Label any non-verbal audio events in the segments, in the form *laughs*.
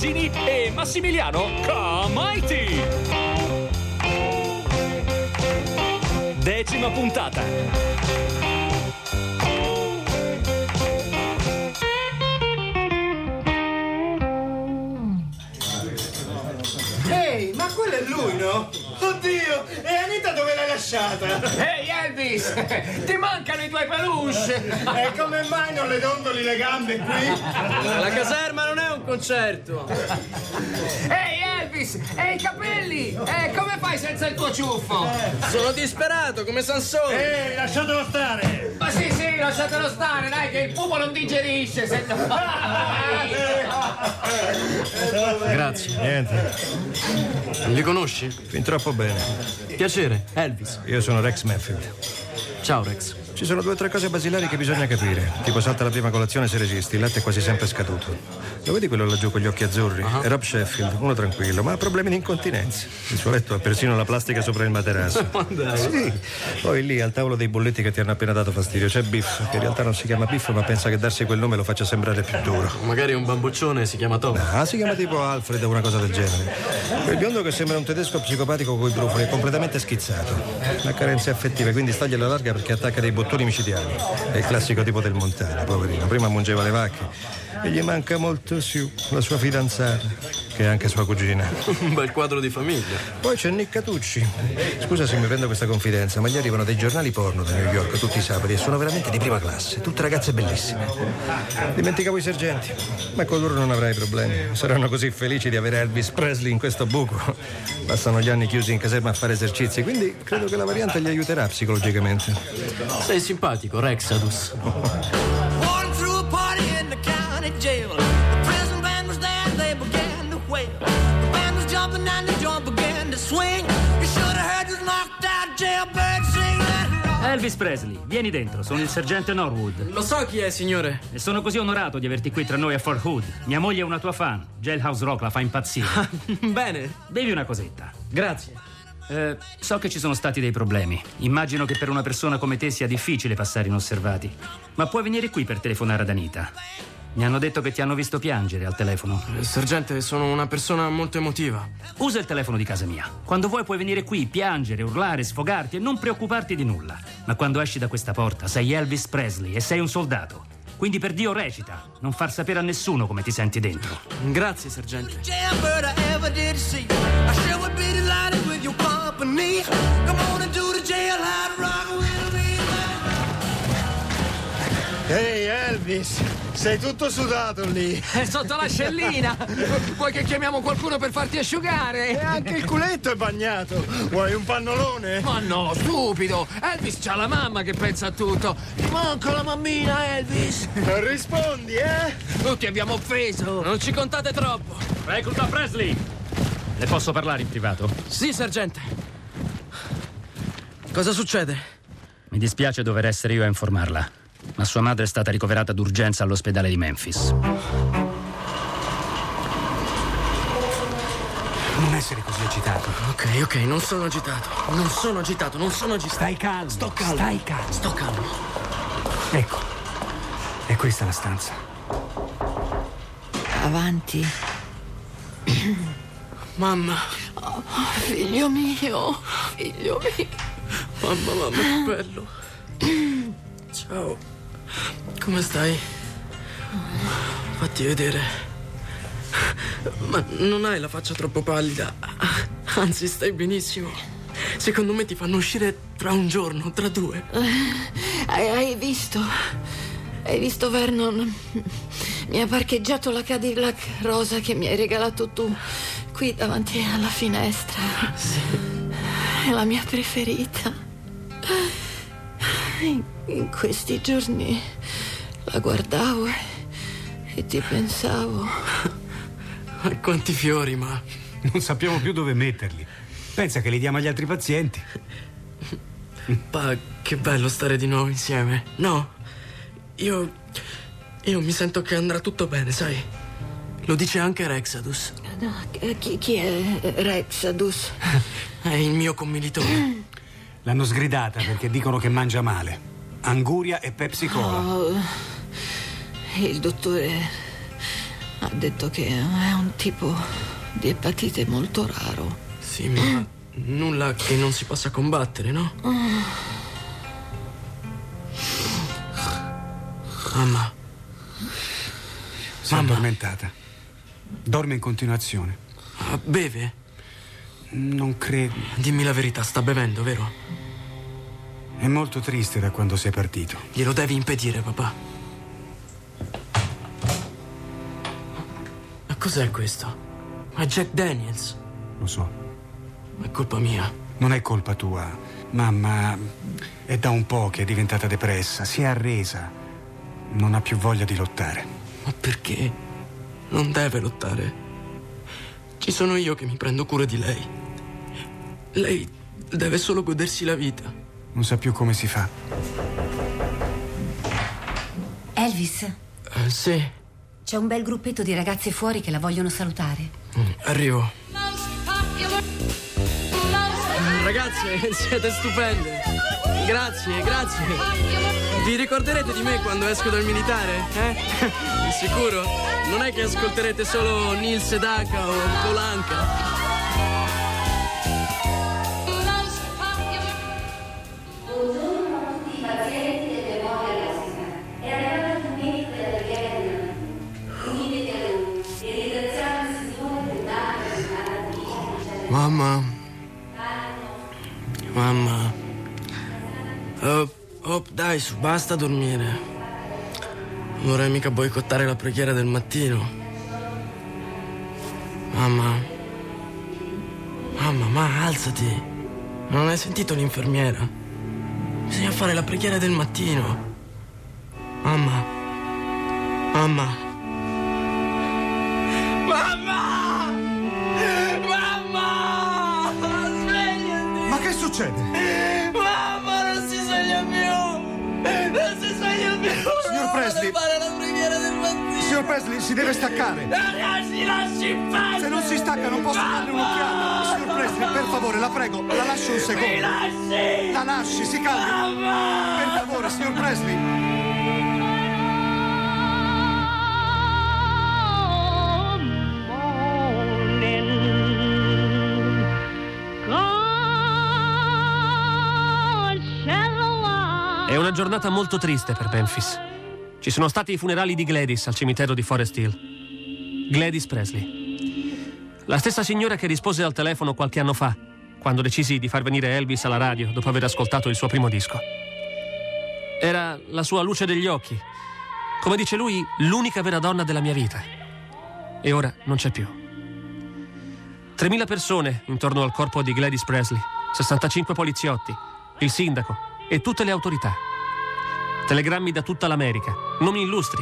Barzini e Massimiliano Comaiti. Decima puntata. Ehi, ma quello è lui, no? Oddio, e Anita dove l'hai lasciata? Ehi Elvis, ti mancano i tuoi peluche! E come mai non le dondoli le gambe qui? La caserma non concerto. Ehi Elvis, e i capelli? E come fai senza il tuo ciuffo? Sono disperato come Sansone. Ehi, lasciatelo stare! Ma sì, sì, lasciatelo stare, dai, che il pupo non digerisce. Se... *laughs* Grazie. Niente, Li conosci? fin troppo bene. Piacere, Elvis. Io sono Rex Manfield. Ciao Rex. Ci sono due o tre cose basilari che bisogna capire. Tipo salta la prima colazione se resisti, il latte è quasi sempre scaduto. Lo vedi quello laggiù con gli occhi azzurri? È Rob Sheffield, uno tranquillo, ma ha problemi di incontinenza. Il suo letto ha persino la plastica sopra il materasso. *laughs* Sì. Poi lì al tavolo dei bolletti che ti hanno appena dato fastidio c'è Biff, che in realtà non si chiama Biff, ma pensa che darsi quel nome lo faccia sembrare più duro. Magari un bambuccione si chiama Tom. Ah, si chiama tipo Alfred o una cosa del genere. Quel biondo che sembra un tedesco psicopatico coi brufoli è completamente schizzato. Ha carenze affettive, quindi stagliela larga perché attacca dei bottoni micidiali. È il classico tipo del Montana, poverino. Prima mungeva le vacche e gli manca molto Sue, la sua fidanzata, che è anche sua cugina. *laughs* Un bel quadro di famiglia. Poi c'è Nick Catucci. Scusa se mi prendo questa confidenza, ma gli arrivano dei giornali porno da New York tutti i sabati e sono veramente di prima classe, tutte ragazze bellissime. Dimenticavo i sergenti, ma con loro non avrai problemi. Saranno così felici di avere Elvis Presley in questo buco. Passano gli anni chiusi in caserma a fare esercizi, quindi credo che la variante gli aiuterà psicologicamente. Sei simpatico, Rexadus. *laughs* Elvis Presley, vieni dentro, sono il sergente Norwood. Lo so chi è, signore. E sono così onorato di averti qui tra noi a Fort Hood. Mia moglie è una tua fan. Jailhouse Rock la fa impazzire. *laughs* Bene, Bevi una cosetta. grazie. Eh, so che ci sono stati dei problemi. Immagino che per una persona come te sia difficile passare inosservati. Ma puoi venire qui per telefonare ad Anita. Mi hanno detto che ti hanno visto piangere al telefono. Sergente, sono una persona molto emotiva. Usa il telefono di casa mia. Quando vuoi puoi venire qui, piangere, urlare, sfogarti e non preoccuparti di nulla. Ma quando esci da questa porta sei Elvis Presley e sei un soldato. Quindi per Dio recita, non far sapere a nessuno come ti senti dentro. Grazie, sergente. Come on and do the Ehi, Elvis, sei tutto sudato lì. È sotto l'ascellina! *laughs* Vuoi che chiamiamo qualcuno per farti E asciugare? anche il culetto è bagnato. Vuoi un pannolone? Ma no, stupido! Elvis c'ha la mamma che pensa a tutto! Ti manca la mammina, Elvis! Non rispondi, eh? Tutti abbiamo offeso! Non ci contate troppo. Recluta Presley! Le posso parlare in privato? Sì, sergente. Cosa succede? Mi dispiace dover essere io a informarla, ma sua madre è stata ricoverata d'urgenza all'ospedale di Memphis. Non essere così agitato. Ok, ok, non sono agitato. Non sono agitato, non sono agitato. Stai calmo. Sto calmo. Stai calmo. Sto calmo. Ecco. È questa la stanza. Avanti. Mamma, Figlio mio, figlio mio. mamma, mamma, che bello. Ciao. Come stai? Fatti vedere. Ma non hai la faccia troppo pallida. Anzi, stai benissimo. Secondo me ti fanno uscire tra un giorno, tra due. Hai, visto? Hai visto Vernon? Mi ha parcheggiato la Cadillac rosa che mi hai regalato tu qui davanti alla finestra. È la mia preferita. In, questi giorni la guardavo e, e ti pensavo. *laughs* Ah, Quanti fiori, ma. Non sappiamo più dove metterli. Pensa che li diamo agli altri pazienti. Pa, che bello stare di nuovo insieme. No, io. Io mi sento che andrà tutto bene, sai? Lo dice anche Rexadus. No, chi, chi è Rexadus? *laughs* È il mio commilitone. *clears throat* L'hanno sgridata perché dicono che mangia male. Anguria e Pepsi Cola. Oh, il dottore ha detto che è un tipo di epatite molto raro. Sì, ma nulla che non si possa combattere, no? Mamma. Si è addormentata. Dorme in continuazione. Ah, Beve? Non credo. Dimmi la verità, sta bevendo, vero? È molto triste da quando sei partito. Glielo devi impedire, papà. Ma cos'è questo? Ma Jack Daniels? Lo so. È colpa mia. Non è colpa tua. Mamma è da un po' che è diventata depressa. Si è arresa. Non ha più voglia di lottare. Ma perché? Non deve lottare. Ci sono io che mi prendo cura di lei. Lei deve solo godersi la vita. Non sa più come si fa. Elvis, Eh, sì, c'è un bel gruppetto di ragazze fuori che la vogliono salutare. Mm, arrivo. Mm, Ragazze, *laughs* siete stupende. Grazie, grazie. Vi ricorderete di me quando esco dal militare? Eh? *laughs* Sicuro? Non è che ascolterete solo Neil Sedaka o Polanca. Mamma. Mamma. Oh, oh, dai, su, basta dormire. Non vorrei mica boicottare la preghiera del mattino. Mamma. Mamma, ma alzati. Non hai sentito l'infermiera? Bisogna fare la preghiera del mattino. Mamma. Mamma! Succede? Mamma, non si sveglia più! Non si sveglia più! Signor Presley! Fare la preghiera del mattino! Signor Presley, si deve staccare. Ragazzi, lasci in pace! Se non si stacca non posso darle un'occhiata. Signor Presley, per favore, la prego, la lasci un secondo. Mi lasci! La lasci, si calmi. Per favore, signor Presley. Una giornata molto triste per Memphis. Ci sono stati i funerali di Gladys al cimitero di Forest Hill. Gladys Presley. La stessa signora che rispose al telefono qualche anno fa, quando decisi di far venire Elvis alla radio dopo aver ascoltato il suo primo disco. Era la sua luce degli occhi. Come dice lui, l'unica vera donna della mia vita. E ora non c'è più. 3.000 persone intorno al corpo di Gladys Presley, 65 poliziotti, il sindaco e tutte le autorità. Telegrammi da tutta l'America, nomi illustri,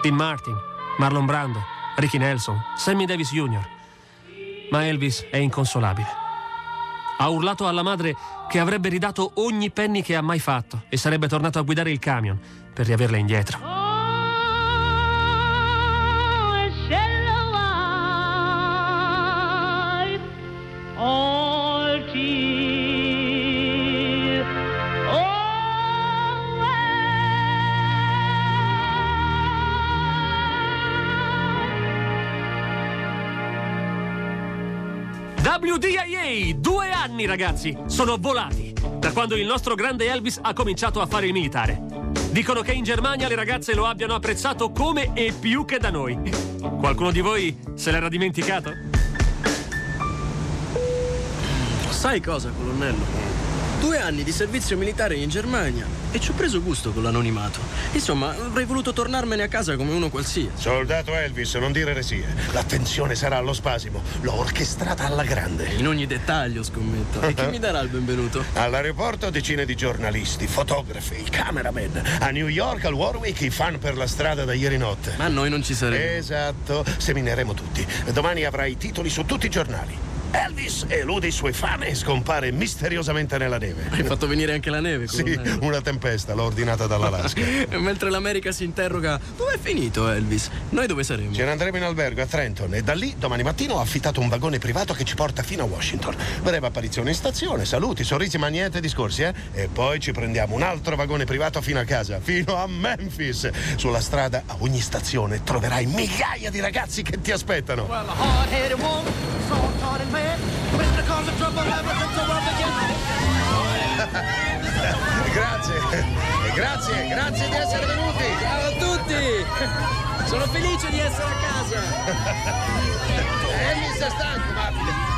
Dean Martin, Marlon Brando, Ricky Nelson, Sammy Davis Jr. Ma Elvis è inconsolabile. Ha urlato alla madre che avrebbe ridato ogni penny che ha mai fatto e sarebbe tornato a guidare il camion per riaverla indietro. WDIA! Due anni, ragazzi! Sono volati! Da quando il nostro grande Elvis ha cominciato a fare il militare. Dicono che in Germania le ragazze lo abbiano apprezzato come e più che da noi. Qualcuno di voi se l'era dimenticato? Sai cosa, colonnello? Due anni di servizio militare in Germania e ci ho preso gusto con l'anonimato. Insomma, avrei voluto tornarmene a casa come uno qualsiasi. Soldato Elvis, non dire eresie. L'attenzione sarà allo spasimo. L'ho orchestrata alla grande. In ogni dettaglio, scommetto. E chi *laughs* mi darà il benvenuto? All'aeroporto decine di giornalisti, fotografi, cameraman. A New York, al Warwick, i fan per la strada da ieri notte. Ma noi non ci saremo. Esatto, semineremo tutti. Domani avrai titoli su tutti i giornali. Elvis elude i suoi fan e scompare misteriosamente nella neve. Hai fatto venire anche la neve, Sì, colonnello. una tempesta, l'ho ordinata dall'Alaska. E *laughs* mentre l'America si interroga, dov'è finito Elvis? Noi dove saremo? Ce ne andremo in albergo a Trenton e da lì domani mattina ho affittato un vagone privato che ci porta fino a Washington. Breve apparizione in stazione, saluti, sorrisi, ma niente discorsi, eh? E poi ci prendiamo un altro vagone privato fino a casa, fino a Memphis. Sulla strada, a ogni stazione, troverai migliaia di ragazzi che ti aspettano. Well, Grazie, grazie, grazie di essere venuti. Ciao a tutti! Sono felice di essere a casa! Elvis è stanco, ma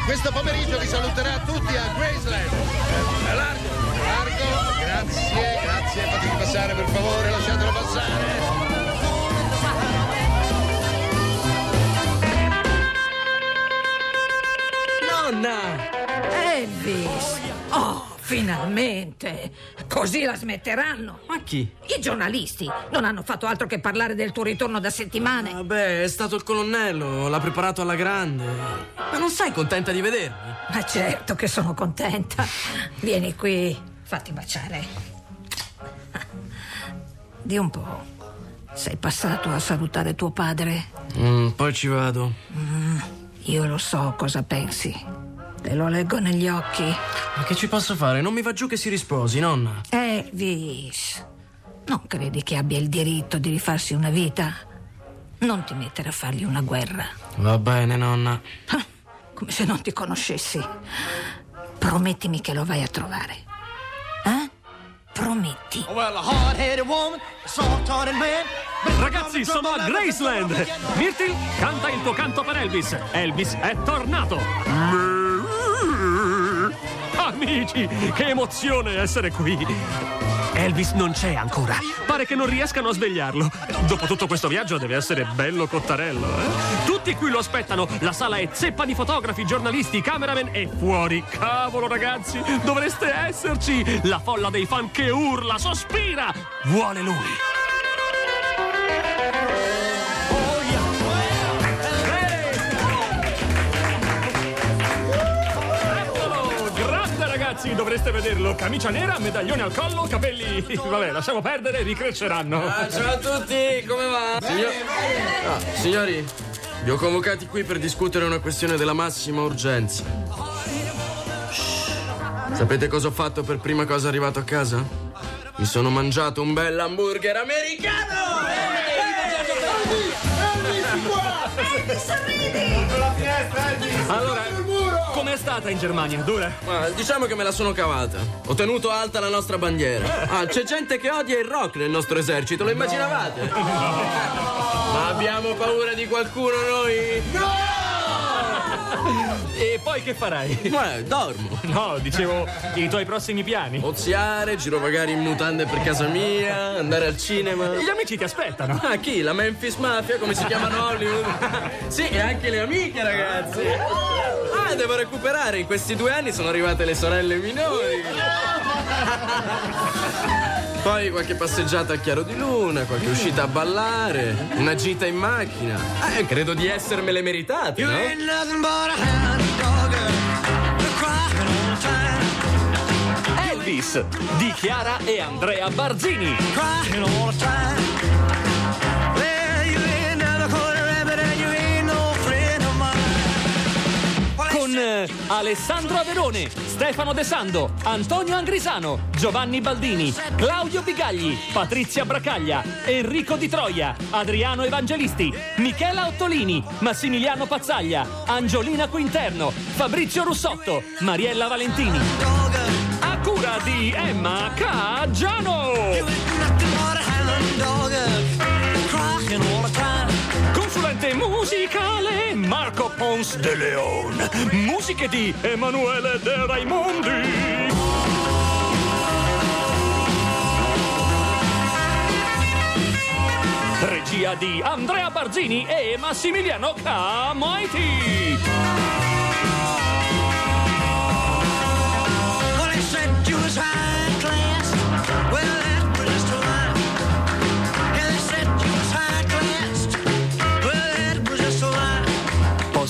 questo pomeriggio vi saluterà tutti a Graceland. Eh, Largo, largo, grazie, grazie. Fatemi passare per favore, lasciatelo passare. Elvis! Oh, finalmente! Così la smetteranno. Ma chi? I giornalisti non hanno fatto altro che parlare del tuo ritorno da settimane. Vabbè, è stato il colonnello, l'ha preparato alla grande. Ma non sei contenta di vedermi? Ma certo che sono contenta. Vieni qui, fatti baciare. Di un po'. Sei passato a salutare tuo padre? Mm, poi ci vado. Mm, io lo so cosa pensi. Te lo leggo negli occhi. Ma che ci posso fare? Non mi va giù che si risposi, nonna. Elvis, non credi che abbia il diritto di rifarsi una vita? Non ti mettere a fargli una guerra. Va bene, nonna. Ah, Come se non ti conoscessi. Promettimi che lo vai a trovare. Eh? Prometti. Well, woman. Ragazzi, sono a Graceland! Myrtle, canta il tuo canto per Elvis. Elvis è tornato! Amici, che emozione essere qui! Elvis non c'è ancora. Pare che non riescano a svegliarlo. Dopo tutto questo viaggio deve essere bello cottarello, eh? Tutti qui lo aspettano. La sala è zeppa di fotografi, giornalisti, cameraman e fuori. Cavolo, ragazzi, dovreste esserci! La folla dei fan che urla, sospira! Vuole lui! Ragazzi, dovreste vederlo. Camicia nera, medaglione al collo, capelli. Vabbè, lasciamo perdere, ricresceranno. Ah, ciao a tutti, come va? Signor- Ah, signori, vi ho convocati qui per discutere una questione della massima urgenza. Shh. Sapete cosa ho fatto per prima cosa arrivato a casa? Mi sono mangiato un bel hamburger americano! Allora, com'è stata in Germania? Dura? Ma diciamo che me la sono cavata. Ho tenuto alta la nostra bandiera. Ah, c'è gente che odia il rock nel nostro esercito, lo immaginavate? Ma abbiamo paura di qualcuno noi? E poi che farai? Ma dormo. No, dicevo i tuoi prossimi piani. Oziare, girovagare in mutande per casa mia, andare al cinema. Gli amici ti aspettano. Ah, chi? La Memphis Mafia, come si chiamano a Hollywood? sì, e anche le amiche, ragazzi. Ah, devo recuperare. In questi due anni sono arrivate le sorelle minori. Poi qualche passeggiata a chiaro di luna, qualche uscita a ballare, una gita in macchina. Eh, credo di essermele meritate, no? Ain't no friend of mine. Con eh, Alessandro Averone, Stefano De Sando, Antonio Angrisano, Giovanni Baldini, Claudio Bigagli, Patrizia Bracaglia, Enrico Di Troia, Adriano Evangelisti, Michela Ottolini, Massimiliano Pazzaglia, Angiolina Quinterno, Fabrizio Russotto, Mariella Valentini. Cura di Emma Caggiano. Consulente musicale Marco Pons de Leon. Musiche di Emanuele De Raimondi. Regia di Andrea Barzini e Massimiliano Camaiti.